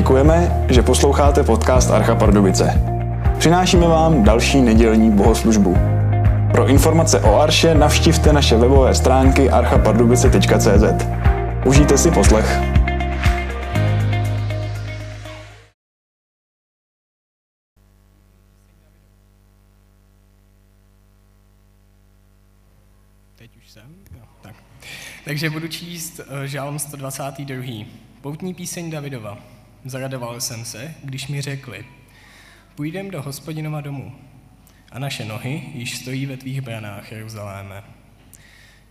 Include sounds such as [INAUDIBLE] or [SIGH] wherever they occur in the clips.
Děkujeme, že posloucháte podcast Archa Pardubice. Přinášíme vám další nedělní bohoslužbu. Pro informace o Arše navštivte naše webové stránky archapardubice.cz. Užijte si poslech. Teď už jsem? Jo, tak. Takže budu číst uh, žálm 122. Poutní píseň Davidova. Zaradoval jsem se, když mi řekli, půjdem do hospodinova domu a naše nohy již stojí ve tvých branách, Jeruzaléme.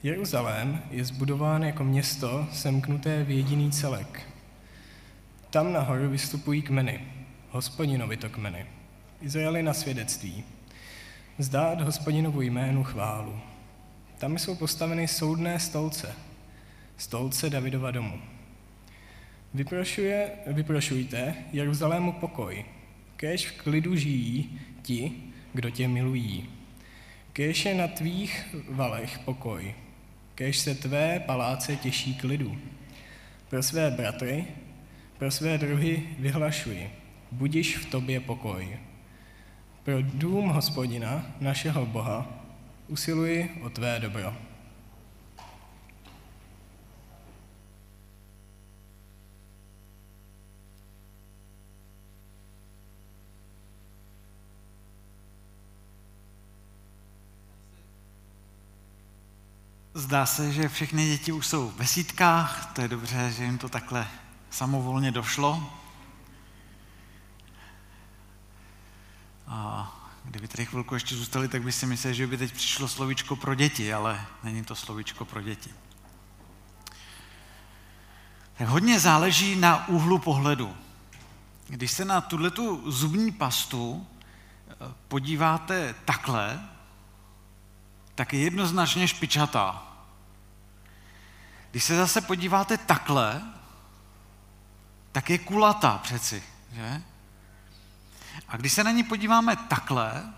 Jeruzalém je zbudován jako město semknuté v jediný celek. Tam nahoru vystupují kmeny, hospodinovi to kmeny, Izraeli na svědectví. Zdát hospodinovu jménu chválu. Tam jsou postaveny soudné stolce, stolce Davidova domu. Vyprošuje, vyprošujte Jeruzalému pokoj, kež v klidu žijí ti, kdo tě milují. Kež je na tvých valech pokoj, kež se tvé paláce těší klidu. Pro své bratry, pro své druhy vyhlašuji, budiš v tobě pokoj. Pro dům hospodina, našeho Boha, usiluji o tvé dobro. Zdá se, že všechny děti už jsou ve sítkách, to je dobře, že jim to takhle samovolně došlo. A kdyby tady chvilku ještě zůstali, tak by si mysleli, že by teď přišlo slovíčko pro děti, ale není to slovíčko pro děti. Tak hodně záleží na úhlu pohledu. Když se na tuhletu zubní pastu eh, podíváte takhle, tak je jednoznačně špičatá. Když se zase podíváte takhle, tak je kulatá přeci, že? A když se na ní podíváme takhle,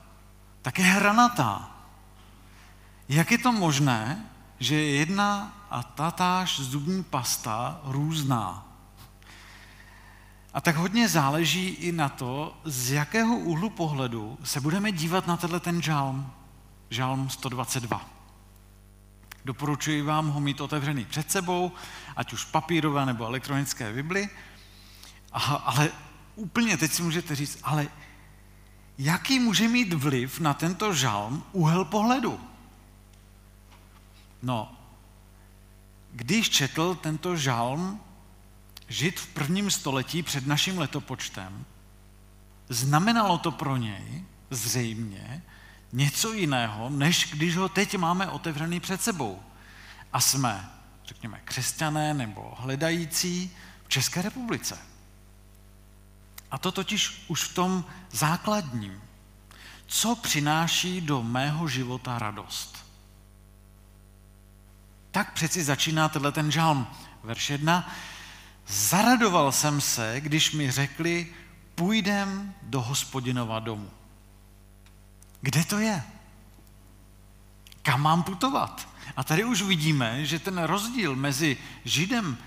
tak je hranatá. Jak je to možné, že je jedna a tatáž zubní pasta různá? A tak hodně záleží i na to, z jakého úhlu pohledu se budeme dívat na tenhle ten žálm. Žálm 122. Doporučuji vám ho mít otevřený před sebou, ať už papírové nebo elektronické Bibli. ale úplně teď si můžete říct, ale jaký může mít vliv na tento žalm úhel pohledu? No, když četl tento žalm žít v prvním století před naším letopočtem, znamenalo to pro něj zřejmě, něco jiného, než když ho teď máme otevřený před sebou. A jsme, řekněme, křesťané nebo hledající v České republice. A to totiž už v tom základním. Co přináší do mého života radost? Tak přeci začíná tenhle ten žalm. Verš 1. Zaradoval jsem se, když mi řekli, půjdem do hospodinova domu. Kde to je? Kam mám putovat? A tady už vidíme, že ten rozdíl mezi Židem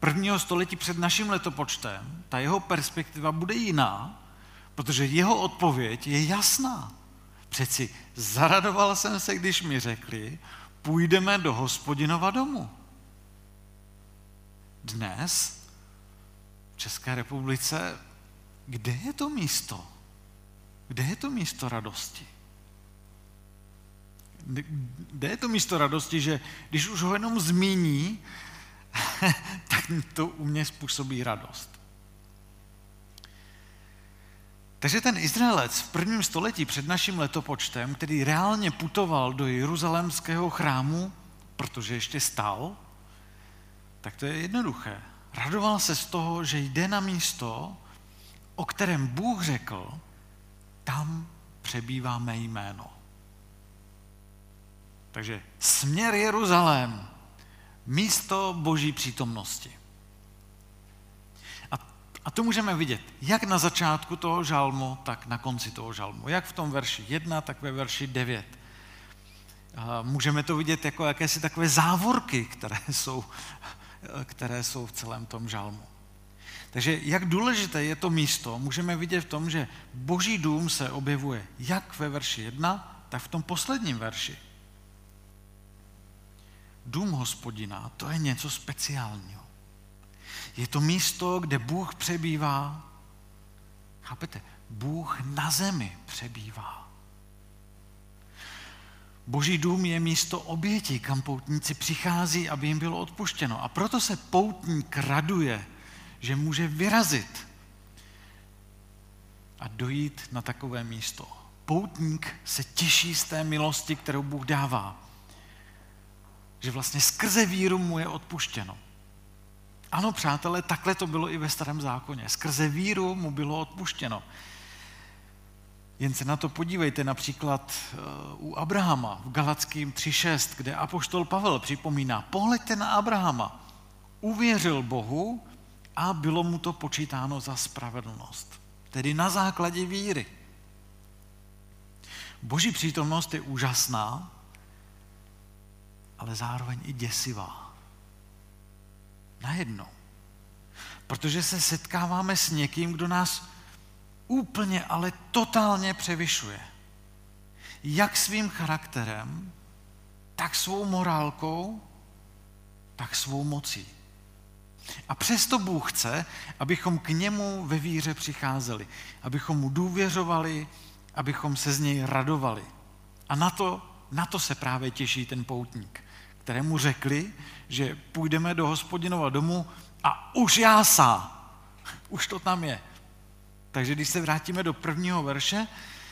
prvního století před naším letopočtem, ta jeho perspektiva bude jiná, protože jeho odpověď je jasná. Přeci zaradoval jsem se, když mi řekli, půjdeme do hospodinova domu. Dnes v České republice, kde je to místo? Kde je to místo radosti? Kde je to místo radosti, že když už ho jenom zmíní, [LAUGHS] tak to u mě způsobí radost. Takže ten Izraelec v prvním století před naším letopočtem, který reálně putoval do jeruzalémského chrámu, protože ještě stál, tak to je jednoduché. Radoval se z toho, že jde na místo, o kterém Bůh řekl, tam přebývá mé jméno. Takže směr Jeruzalém, místo boží přítomnosti. A, a to můžeme vidět jak na začátku toho žalmu, tak na konci toho žalmu. Jak v tom verši 1, tak ve verši 9. A můžeme to vidět jako jakési takové závorky, které jsou, které jsou v celém tom žalmu. Takže jak důležité je to místo, můžeme vidět v tom, že boží dům se objevuje jak ve verši 1, tak v tom posledním verši. Dům hospodina, to je něco speciálního. Je to místo, kde Bůh přebývá. Chápete? Bůh na zemi přebývá. Boží dům je místo oběti, kam poutníci přichází, aby jim bylo odpuštěno. A proto se poutník raduje, že může vyrazit a dojít na takové místo. Poutník se těší z té milosti, kterou Bůh dává. Že vlastně skrze víru mu je odpuštěno. Ano, přátelé, takhle to bylo i ve starém zákoně. Skrze víru mu bylo odpuštěno. Jen se na to podívejte například eh, u Abrahama v Galackým 3.6, kde apoštol Pavel připomíná, pohleďte na Abrahama. Uvěřil Bohu a bylo mu to počítáno za spravedlnost. Tedy na základě víry. Boží přítomnost je úžasná, ale zároveň i děsivá. Najednou. Protože se setkáváme s někým, kdo nás úplně, ale totálně převyšuje. Jak svým charakterem, tak svou morálkou, tak svou mocí. A přesto Bůh chce, abychom k němu ve víře přicházeli, abychom mu důvěřovali, abychom se z něj radovali. A na to, na to se právě těší ten poutník, kterému řekli, že půjdeme do hospodinova domu a už jásá. Už to tam je. Takže když se vrátíme do prvního verše,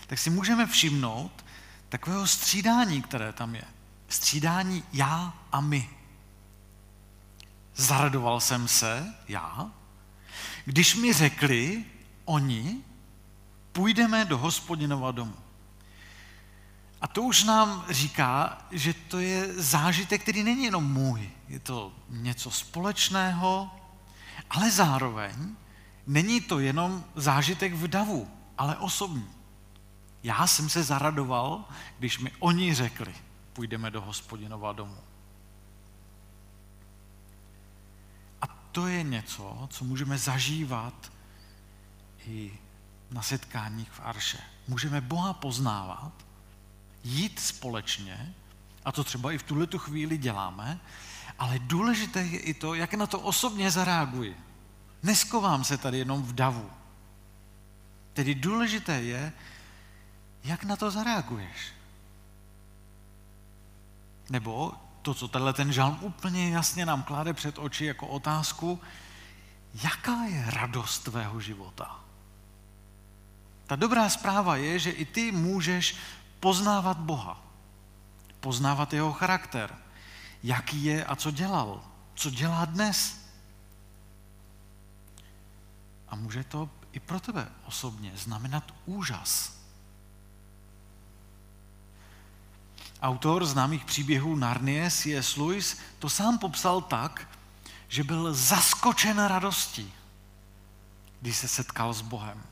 tak si můžeme všimnout takového střídání, které tam je. Střídání já a my. Zaradoval jsem se, já, když mi řekli oni, půjdeme do hospodinova domu. A to už nám říká, že to je zážitek, který není jenom můj. Je to něco společného, ale zároveň není to jenom zážitek v davu, ale osobní. Já jsem se zaradoval, když mi oni řekli, půjdeme do hospodinova domu. A to je něco, co můžeme zažívat i na setkáních v Arše. Můžeme Boha poznávat, jít společně, a to třeba i v tuhle tu chvíli děláme, ale důležité je i to, jak na to osobně zareaguji. Neskovám se tady jenom v davu. Tedy důležité je, jak na to zareaguješ. Nebo to, co tenhle ten žalm úplně jasně nám kláde před oči jako otázku, jaká je radost tvého života? Ta dobrá zpráva je, že i ty můžeš poznávat Boha, poznávat jeho charakter, jaký je a co dělal, co dělá dnes. A může to i pro tebe osobně znamenat úžas. Autor známých příběhů Narnie C.S. Lewis to sám popsal tak, že byl zaskočen radostí, když se setkal s Bohem.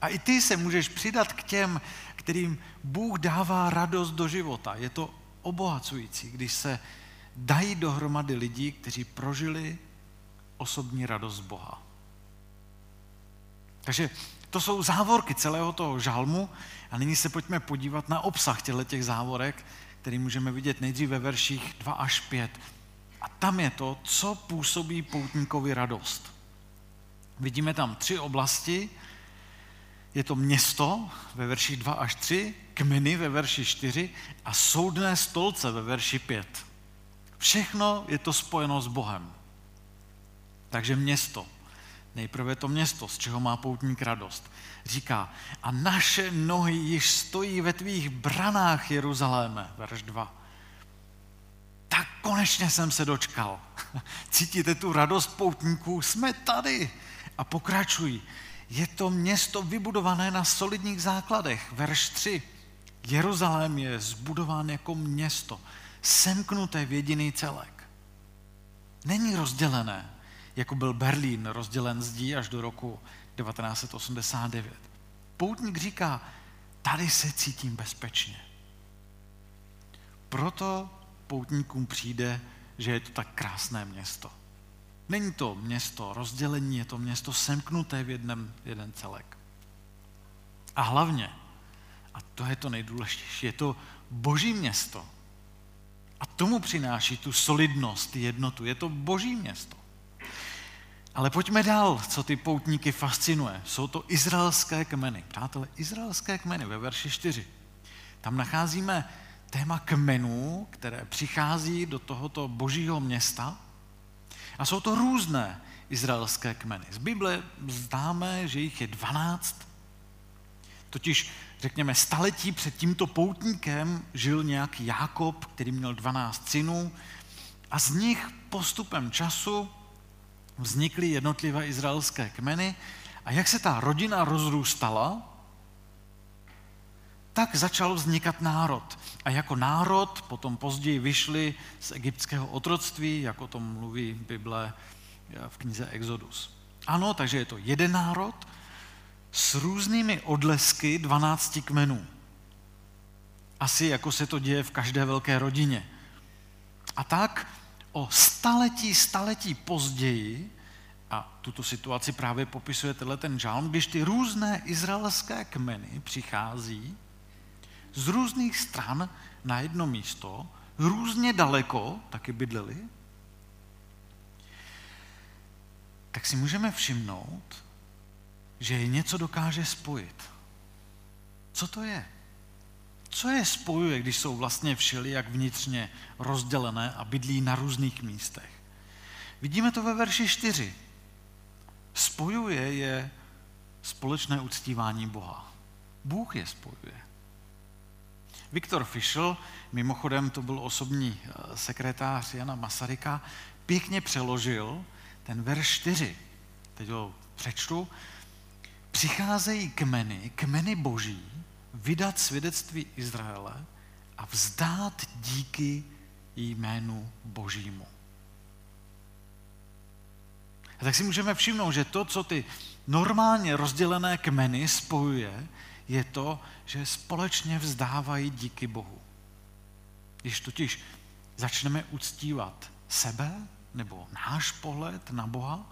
A i ty se můžeš přidat k těm, kterým Bůh dává radost do života. Je to obohacující, když se dají dohromady lidi, kteří prožili osobní radost Boha. Takže to jsou závorky celého toho žalmu a nyní se pojďme podívat na obsah těchto těch závorek, který můžeme vidět nejdřív ve verších 2 až 5. A tam je to, co působí poutníkovi radost. Vidíme tam tři oblasti. Je to město ve verši 2 až 3, kmeny ve verši 4 a soudné stolce ve verši 5. Všechno je to spojeno s Bohem. Takže město. Nejprve to město, z čeho má poutník radost. Říká, a naše nohy již stojí ve tvých branách Jeruzaléme, verš 2. Tak konečně jsem se dočkal. [LAUGHS] Cítíte tu radost poutníků? Jsme tady. A pokračují. Je to město vybudované na solidních základech. Verš 3. Jeruzalém je zbudován jako město, semknuté v jediný celek. Není rozdělené, jako byl Berlín rozdělen zdí až do roku 1989. Poutník říká, tady se cítím bezpečně. Proto poutníkům přijde, že je to tak krásné město. Není to město rozdělení, je to město semknuté v jednem, jeden celek. A hlavně, a to je to nejdůležitější, je to boží město. A tomu přináší tu solidnost, jednotu. Je to boží město. Ale pojďme dál, co ty poutníky fascinuje. Jsou to izraelské kmeny. Přátelé, izraelské kmeny ve verši 4. Tam nacházíme téma kmenů, které přichází do tohoto božího města. A jsou to různé izraelské kmeny. Z Bible známe, že jich je 12. Totiž, řekněme, staletí před tímto poutníkem žil nějaký Jákob, který měl 12 synů a z nich postupem času vznikly jednotlivé izraelské kmeny a jak se ta rodina rozrůstala, tak začal vznikat národ. A jako národ potom později vyšli z egyptského otroctví, jak o tom mluví Bible v knize Exodus. Ano, takže je to jeden národ s různými odlesky 12 kmenů. Asi jako se to děje v každé velké rodině. A tak o staletí, staletí později, a tuto situaci právě popisuje tenhle ten žálm, když ty různé izraelské kmeny přichází z různých stran na jedno místo, různě daleko taky bydleli, tak si můžeme všimnout, že je něco dokáže spojit. Co to je? Co je spojuje, když jsou vlastně všeli jak vnitřně rozdělené a bydlí na různých místech? Vidíme to ve verši 4. Spojuje je společné uctívání Boha. Bůh je spojuje. Viktor Fischl, mimochodem to byl osobní eh, sekretář Jana Masaryka, pěkně přeložil ten verš 4. Teď ho přečtu. Přicházejí kmeny, kmeny boží, vydat svědectví Izraele a vzdát díky jménu božímu. A tak si můžeme všimnout, že to, co ty normálně rozdělené kmeny spojuje, je to, že společně vzdávají díky Bohu. Když totiž začneme uctívat sebe nebo náš pohled na Boha,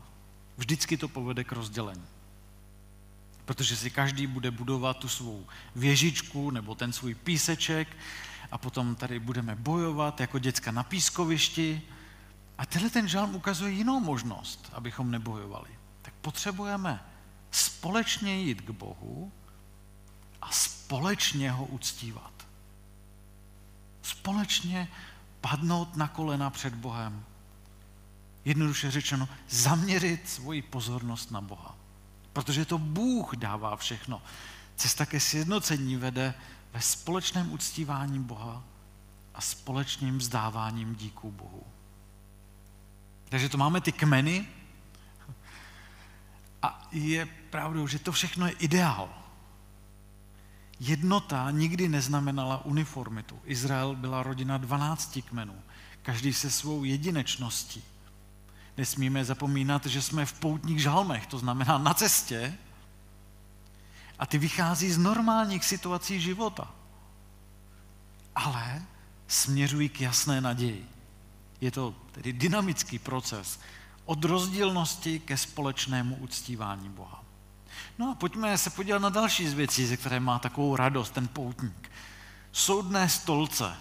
vždycky to povede k rozdělení. Protože si každý bude budovat tu svou věžičku nebo ten svůj píseček a potom tady budeme bojovat jako děcka na pískovišti. A tenhle ten žalm ukazuje jinou možnost, abychom nebojovali. Tak potřebujeme společně jít k Bohu a společně ho uctívat. Společně padnout na kolena před Bohem. Jednoduše řečeno, zaměřit svoji pozornost na Boha. Protože to Bůh dává všechno. Cesta ke sjednocení vede ve společném uctívání Boha a společným vzdáváním díků Bohu. Takže to máme ty kmeny a je pravdou, že to všechno je ideál. Jednota nikdy neznamenala uniformitu. Izrael byla rodina 12 kmenů, každý se svou jedinečností. Nesmíme zapomínat, že jsme v poutních žalmech, to znamená na cestě, a ty vychází z normálních situací života. Ale směřují k jasné naději. Je to tedy dynamický proces od rozdílnosti ke společnému uctívání Boha. No a pojďme se podívat na další z věcí, ze které má takovou radost ten poutník. Soudné stolce,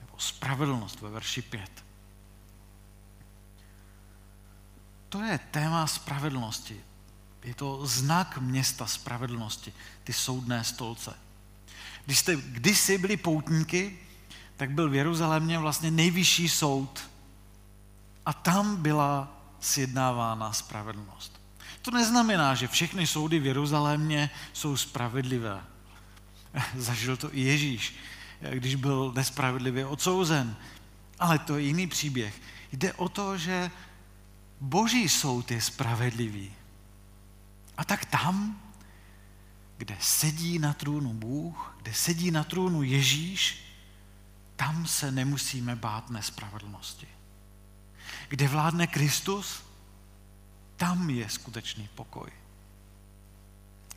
nebo spravedlnost ve verši 5. To je téma spravedlnosti. Je to znak města spravedlnosti, ty soudné stolce. Když jste kdysi byli poutníky, tak byl v Jeruzalémě vlastně nejvyšší soud. A tam byla sjednávána spravedlnost. To neznamená, že všechny soudy v Jeruzalémě jsou spravedlivé. [LAUGHS] Zažil to i Ježíš, když byl nespravedlivě odsouzen. Ale to je jiný příběh. Jde o to, že boží soud je spravedlivý. A tak tam, kde sedí na trůnu Bůh, kde sedí na trůnu Ježíš, tam se nemusíme bát nespravedlnosti. Kde vládne Kristus, tam je skutečný pokoj.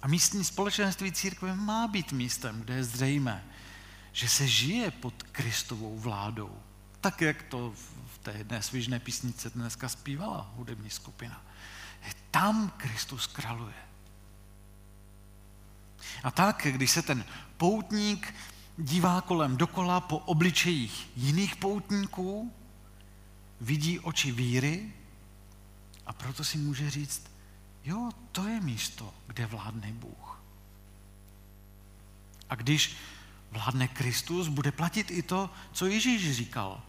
A místní společenství církve má být místem, kde je zřejmé, že se žije pod Kristovou vládou. Tak, jak to v té jedné svižné písnice dneska zpívala hudební skupina. Tam Kristus králuje. A tak, když se ten poutník dívá kolem dokola po obličejích jiných poutníků, vidí oči víry a proto si může říct, jo, to je místo, kde vládne Bůh. A když vládne Kristus, bude platit i to, co Ježíš říkal.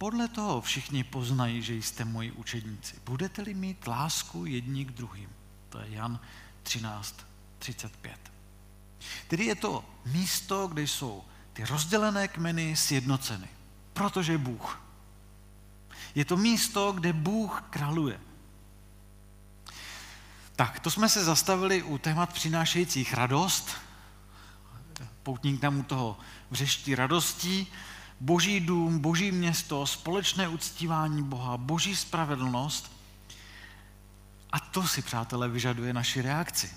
Podle toho všichni poznají, že jste moji učedníci. Budete-li mít lásku jedni k druhým. To je Jan 13, 35. Tedy je to místo, kde jsou ty rozdělené kmeny sjednoceny. Protože Bůh. Je to místo, kde Bůh králuje. Tak, to jsme se zastavili u témat přinášejících radost. Poutník nám u toho vřeští radostí. Boží dům, boží město, společné uctívání Boha, boží spravedlnost. A to si, přátelé, vyžaduje naši reakci.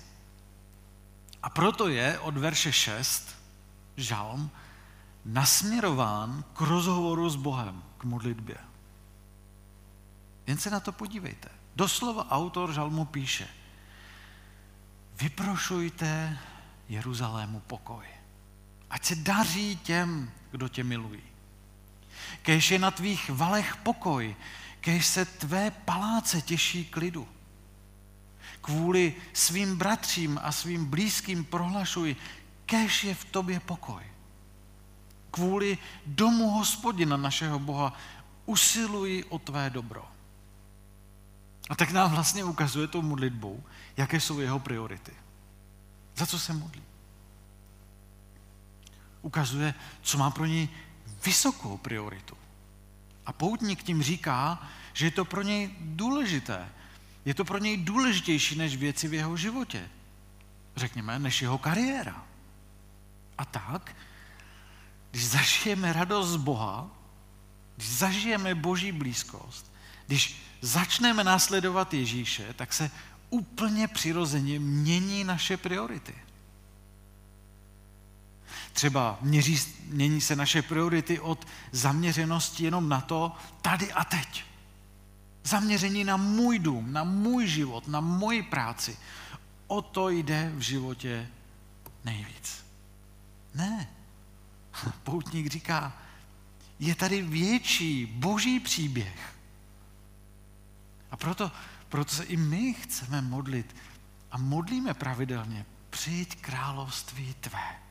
A proto je od verše 6 žalm nasměrován k rozhovoru s Bohem, k modlitbě. Jen se na to podívejte. Doslova autor žalmu píše, vyprošujte Jeruzalému pokoj. Ať se daří těm, kdo tě milují. Kež je na tvých valech pokoj, kež se tvé paláce těší klidu. Kvůli svým bratřím a svým blízkým prohlašuj, kež je v tobě pokoj. Kvůli domu hospodina našeho Boha usiluji o tvé dobro. A tak nám vlastně ukazuje tou modlitbou, jaké jsou jeho priority. Za co se modlí? Ukazuje, co má pro něj vysokou prioritu. A poutník tím říká, že je to pro něj důležité. Je to pro něj důležitější než věci v jeho životě. Řekněme, než jeho kariéra. A tak, když zažijeme radost z Boha, když zažijeme Boží blízkost, když začneme následovat Ježíše, tak se úplně přirozeně mění naše priority. Třeba měří, mění se naše priority od zaměřenosti jenom na to tady a teď. Zaměření na můj dům, na můj život, na moji práci. O to jde v životě nejvíc. Ne. [LAUGHS] Poutník říká, je tady větší boží příběh. A proto, proto se i my chceme modlit a modlíme pravidelně. Přijď království tvé.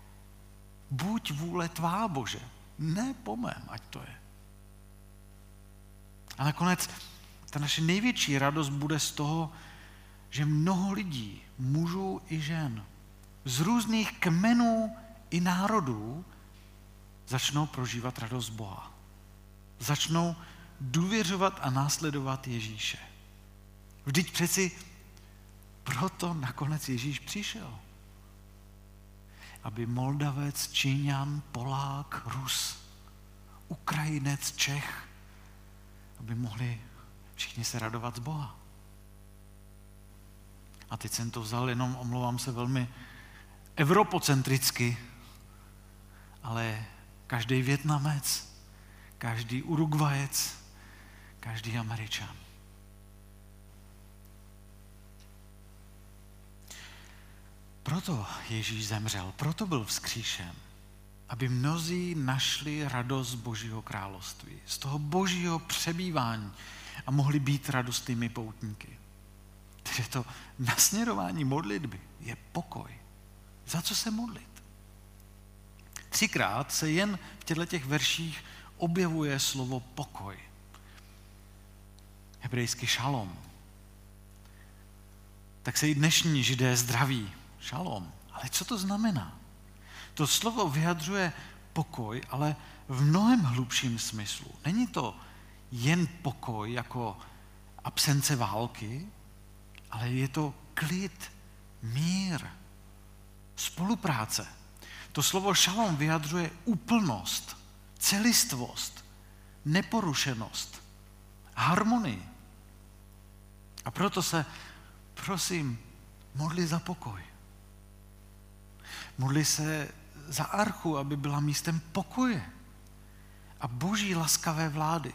Buď vůle tvá, Bože. Ne po mém, ať to je. A nakonec ta naše největší radost bude z toho, že mnoho lidí, mužů i žen, z různých kmenů i národů začnou prožívat radost Boha. Začnou důvěřovat a následovat Ježíše. Vždyť přeci proto nakonec Ježíš přišel. Aby Moldavec, Číňan, Polák, Rus, Ukrajinec, Čech, aby mohli všichni se radovat z Boha. A teď jsem to vzal, jenom omlouvám se velmi evropocentricky, ale každý Větnamec, každý Urugvajec, každý Američan. Proto Ježíš zemřel, proto byl vzkříšen, aby mnozí našli radost Božího království, z toho Božího přebývání a mohli být radostnými poutníky. Takže to nasměrování modlitby je pokoj. Za co se modlit? Třikrát se jen v těchto těch verších objevuje slovo pokoj. Hebrejský šalom. Tak se i dnešní židé zdraví. Šalom. Ale co to znamená? To slovo vyjadřuje pokoj, ale v mnohem hlubším smyslu. Není to jen pokoj jako absence války, ale je to klid, mír, spolupráce. To slovo šalom vyjadřuje úplnost, celistvost, neporušenost, harmonii. A proto se, prosím, modli za pokoj. Modli se za archu, aby byla místem pokoje a boží laskavé vlády.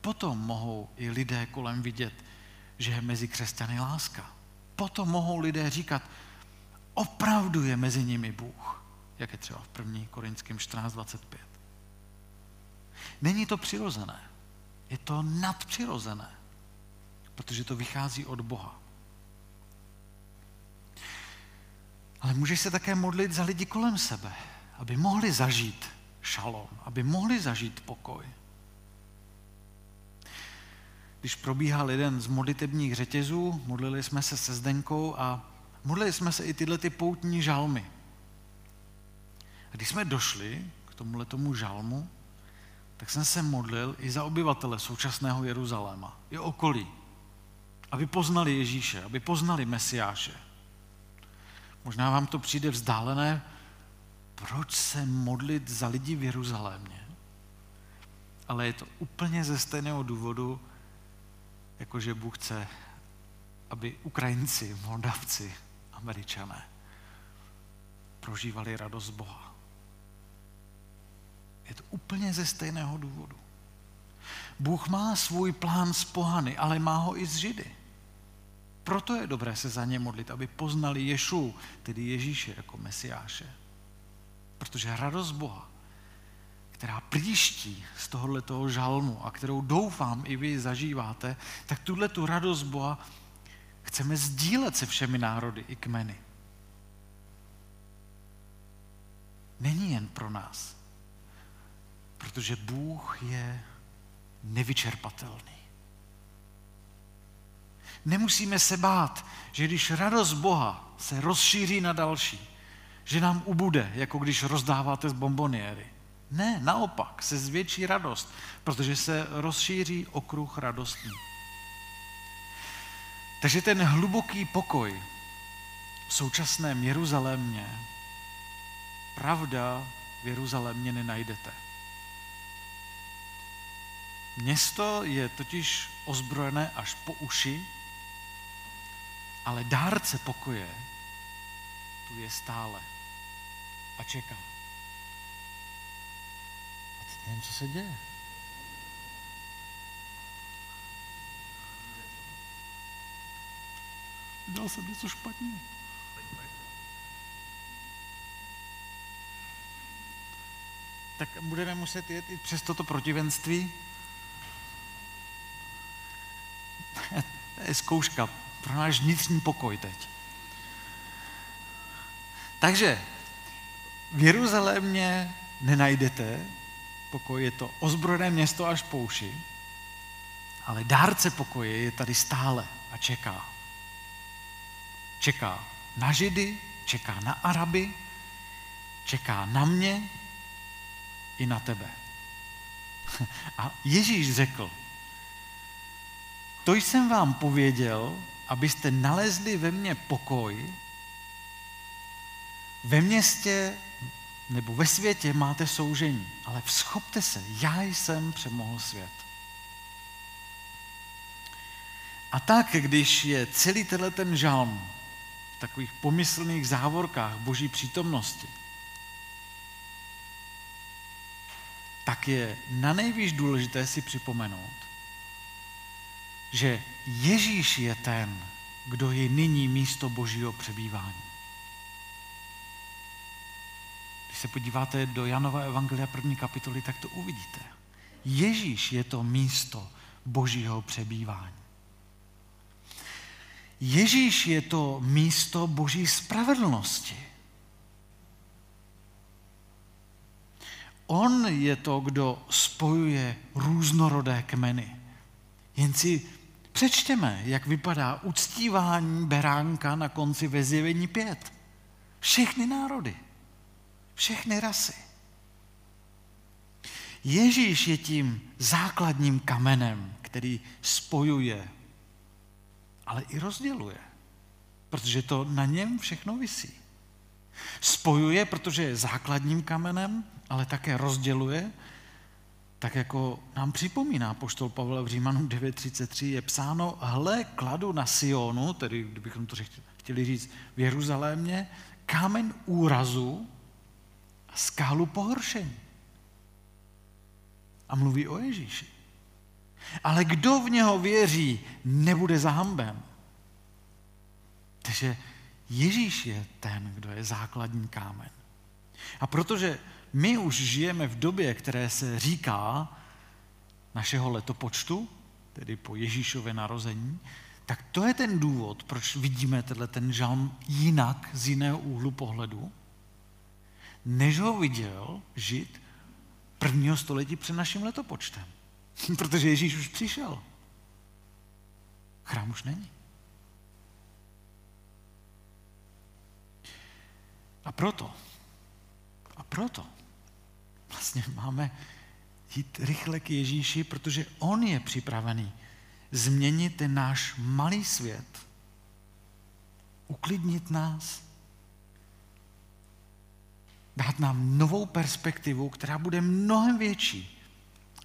potom mohou i lidé kolem vidět, že je mezi křesťany láska. Potom mohou lidé říkat, opravdu je mezi nimi Bůh, jak je třeba v 1. Korinském 14.25. Není to přirozené, je to nadpřirozené, protože to vychází od Boha. Ale můžeš se také modlit za lidi kolem sebe, aby mohli zažít šalom, aby mohli zažít pokoj. Když probíhal jeden z modlitebních řetězů, modlili jsme se se Zdenkou a modlili jsme se i tyhle ty poutní žalmy. A když jsme došli k tomuhle tomu žalmu, tak jsem se modlil i za obyvatele současného Jeruzaléma, i okolí, aby poznali Ježíše, aby poznali Mesiáše. Možná vám to přijde vzdálené, proč se modlit za lidi v Jeruzalémě? Ale je to úplně ze stejného důvodu, jakože Bůh chce, aby Ukrajinci, Moldavci, Američané prožívali radost Boha. Je to úplně ze stejného důvodu. Bůh má svůj plán s pohany, ale má ho i s Židy. Proto je dobré se za ně modlit, aby poznali Ješu, tedy Ježíše jako Mesiáše. Protože radost Boha, která příští z tohohle toho žalmu a kterou doufám i vy zažíváte, tak tuhle tu radost Boha chceme sdílet se všemi národy i kmeny. Není jen pro nás, protože Bůh je nevyčerpatelný. Nemusíme se bát, že když radost Boha se rozšíří na další, že nám ubude, jako když rozdáváte z bomboniéry. Ne, naopak, se zvětší radost, protože se rozšíří okruh radostný. Takže ten hluboký pokoj v současném Jeruzalémě, pravda v Jeruzalémě nenajdete. Město je totiž ozbrojené až po uši, ale dárce pokoje tu je stále a čeká. A teď nevím, co se děje. Dělal jsem něco špatně. Tak budeme muset jet i přes toto protivenství. [LAUGHS] to je zkouška pro náš vnitřní pokoj teď. Takže v Jeruzalémě nenajdete pokoj, je to ozbrojené město až po uši, ale dárce pokoje je tady stále a čeká. Čeká na Židy, čeká na Araby, čeká na mě i na tebe. [LAUGHS] A Ježíš řekl, to jsem vám pověděl, abyste nalezli ve mně pokoj. Ve městě nebo ve světě máte soužení, ale vzchopte se, já jsem přemohl svět. A tak, když je celý tenhle ten žalm v takových pomyslných závorkách boží přítomnosti, tak je na nejvíc důležité si připomenout, že Ježíš je ten, kdo je nyní místo božího přebývání. Když se podíváte do Janova Evangelia první kapitoly, tak to uvidíte. Ježíš je to místo božího přebývání. Ježíš je to místo boží spravedlnosti. On je to, kdo spojuje různorodé kmeny. Jen si přečtěme, jak vypadá uctívání beránka na konci ve zjevení pět. Všechny národy, všechny rasy. Ježíš je tím základním kamenem, který spojuje, ale i rozděluje, protože to na něm všechno visí. Spojuje, protože je základním kamenem, ale také rozděluje, tak jako nám připomíná poštol Pavel v Římanům 9.33, je psáno, hle, kladu na Sionu, tedy kdybychom to chtěli říct v Jeruzalémě, kámen úrazu a skálu pohoršení. A mluví o Ježíši. ale kdo v něho věří, nebude zahamben. Takže Ježíš je ten, kdo je základní kámen. A protože my už žijeme v době, které se říká našeho letopočtu, tedy po Ježíšově narození, tak to je ten důvod, proč vidíme tenhle ten žalm jinak, z jiného úhlu pohledu, než ho viděl žít prvního století před naším letopočtem. [LAUGHS] Protože Ježíš už přišel. Chrám už není. A proto, a proto vlastně máme jít rychle k Ježíši, protože on je připravený změnit ten náš malý svět, uklidnit nás, dát nám novou perspektivu, která bude mnohem větší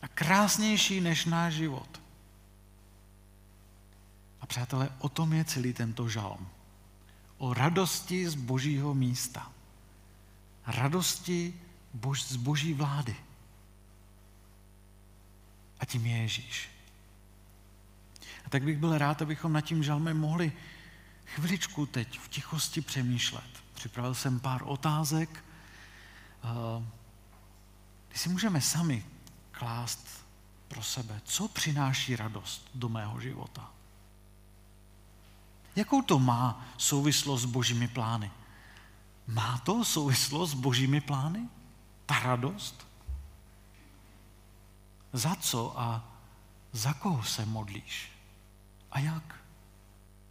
a krásnější než náš život. A přátelé, o tom je celý tento žalm. O radosti z božího místa. Radosti bož, z boží vlády. A tím je Ježíš. A tak bych byl rád, abychom nad tím žalmem mohli chviličku teď v tichosti přemýšlet. Připravil jsem pár otázek, kdy si můžeme sami klást pro sebe, co přináší radost do mého života. Jakou to má souvislost s božími plány? Má to souvislost s božími plány? Ta radost? Za co a za koho se modlíš? A jak?